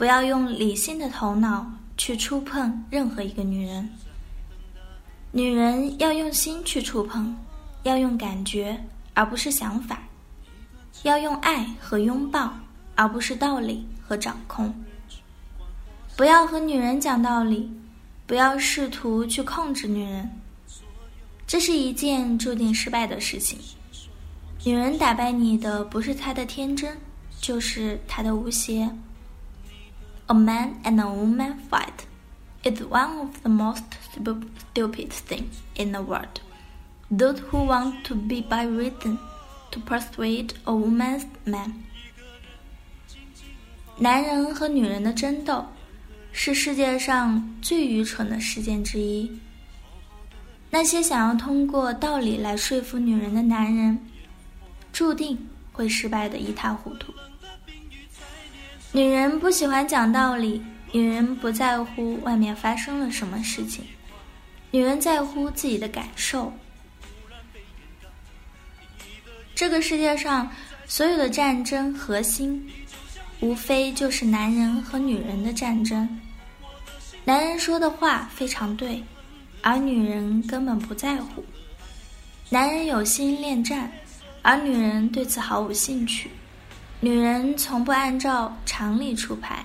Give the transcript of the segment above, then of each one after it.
不要用理性的头脑去触碰任何一个女人。女人要用心去触碰，要用感觉而不是想法，要用爱和拥抱而不是道理和掌控。不要和女人讲道理，不要试图去控制女人，这是一件注定失败的事情。女人打败你的不是她的天真，就是她的无邪。A man and a woman fight is one of the most stupid things in the world. Those who want to be by reason to persuade a woman's man. 男人和女人的争斗是世界上最愚蠢的事件之一。那些想要通过道理来说服女人的男人，注定会失败的一塌糊涂。 女人不喜欢讲道理，女人不在乎外面发生了什么事情，女人在乎自己的感受。这个世界上所有的战争核心，无非就是男人和女人的战争。男人说的话非常对，而女人根本不在乎。男人有心恋战，而女人对此毫无兴趣。女人从不按照常理出牌，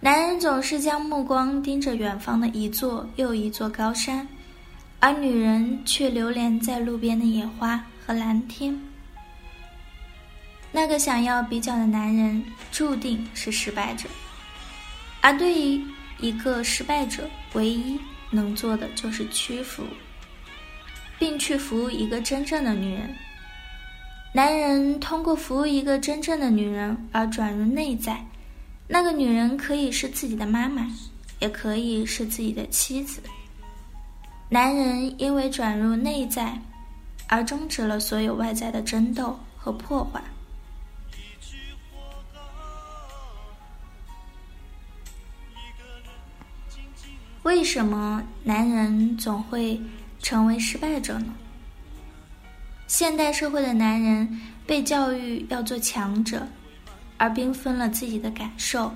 男人总是将目光盯着远方的一座又一座高山，而女人却流连在路边的野花和蓝天。那个想要比较的男人注定是失败者，而对于一个失败者，唯一能做的就是屈服，并去服务一个真正的女人。男人通过服务一个真正的女人而转入内在，那个女人可以是自己的妈妈，也可以是自己的妻子。男人因为转入内在，而终止了所有外在的争斗和破坏。为什么男人总会成为失败者呢？现代社会的男人被教育要做强者，而缤纷了自己的感受。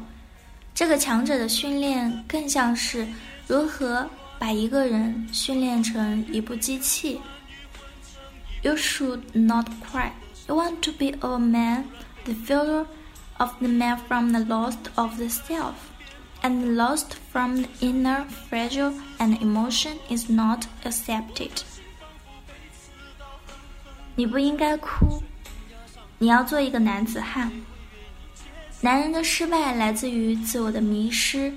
这个强者的训练更像是如何把一个人训练成一部机器。You should not cry. You want to be a man. The failure of the man from the loss of the self, and lost from the inner fragile and emotion is not accepted. 你不应该哭，你要做一个男子汉。男人的失败来自于自我的迷失，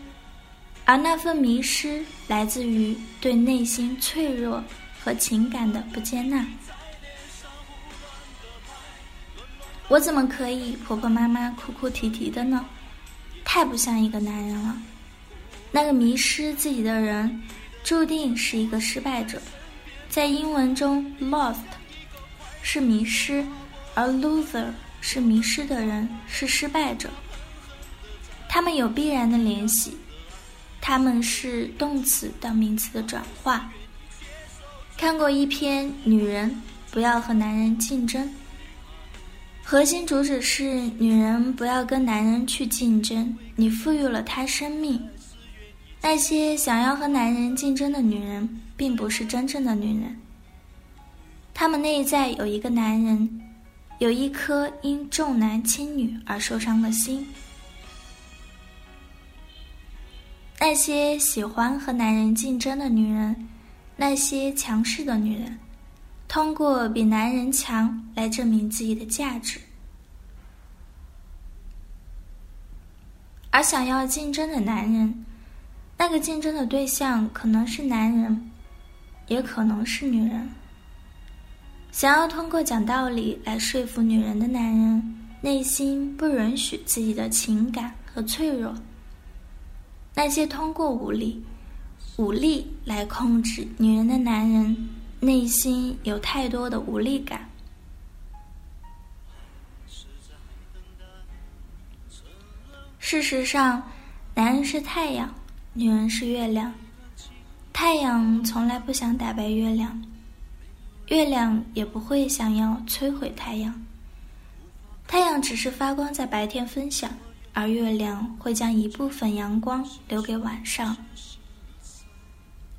而那份迷失来自于对内心脆弱和情感的不接纳。我怎么可以婆婆妈妈哭哭啼啼的呢？太不像一个男人了。那个迷失自己的人，注定是一个失败者。在英文中，lost。是迷失，而 loser 是迷失的人，是失败者。他们有必然的联系，他们是动词到名词的转化。看过一篇《女人不要和男人竞争》，核心主旨是女人不要跟男人去竞争，你赋予了她生命。那些想要和男人竞争的女人，并不是真正的女人。他们内在有一个男人，有一颗因重男轻女而受伤的心。那些喜欢和男人竞争的女人，那些强势的女人，通过比男人强来证明自己的价值。而想要竞争的男人，那个竞争的对象可能是男人，也可能是女人。想要通过讲道理来说服女人的男人，内心不允许自己的情感和脆弱。那些通过武力、武力来控制女人的男人，内心有太多的无力感。事实上，男人是太阳，女人是月亮。太阳从来不想打败月亮，月亮也不会想要摧毁太阳。太阳只是发光在白天分享，而月亮会将一部分阳光留给晚上。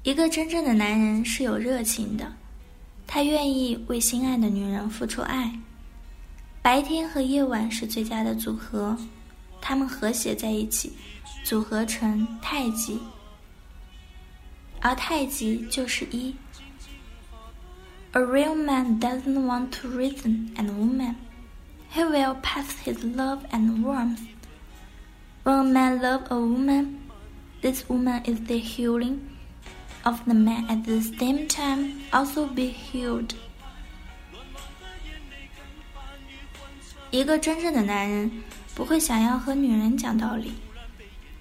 一个真正的男人是有热情的，他愿意为心爱的女人付出爱。白天和夜晚是最佳的组合。他们和谐在一起，组合成太极，而太极就是一。A real man doesn't want to reason and woman. He will pass his love and warmth. When a man loves a woman, this woman is the healing of the man at the same time also be healed. 一个真正的男人不会想要和女人讲道理，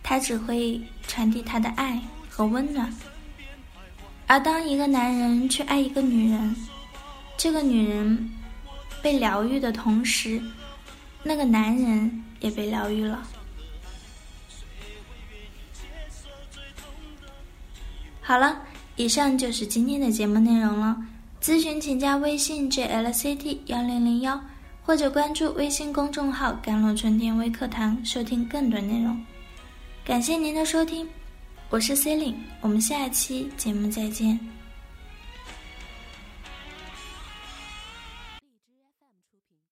他只会传递他的爱和温暖。 而当一个男人去爱一个女人，这个女人被疗愈的同时，那个男人也被疗愈了。好了，以上就是今天的节目内容了。咨询请加微信 jlct 幺零零幺。或者关注微信公众号“甘露春天微课堂”，收听更多内容。感谢您的收听，我是 C e l i n e 我们下期节目再见。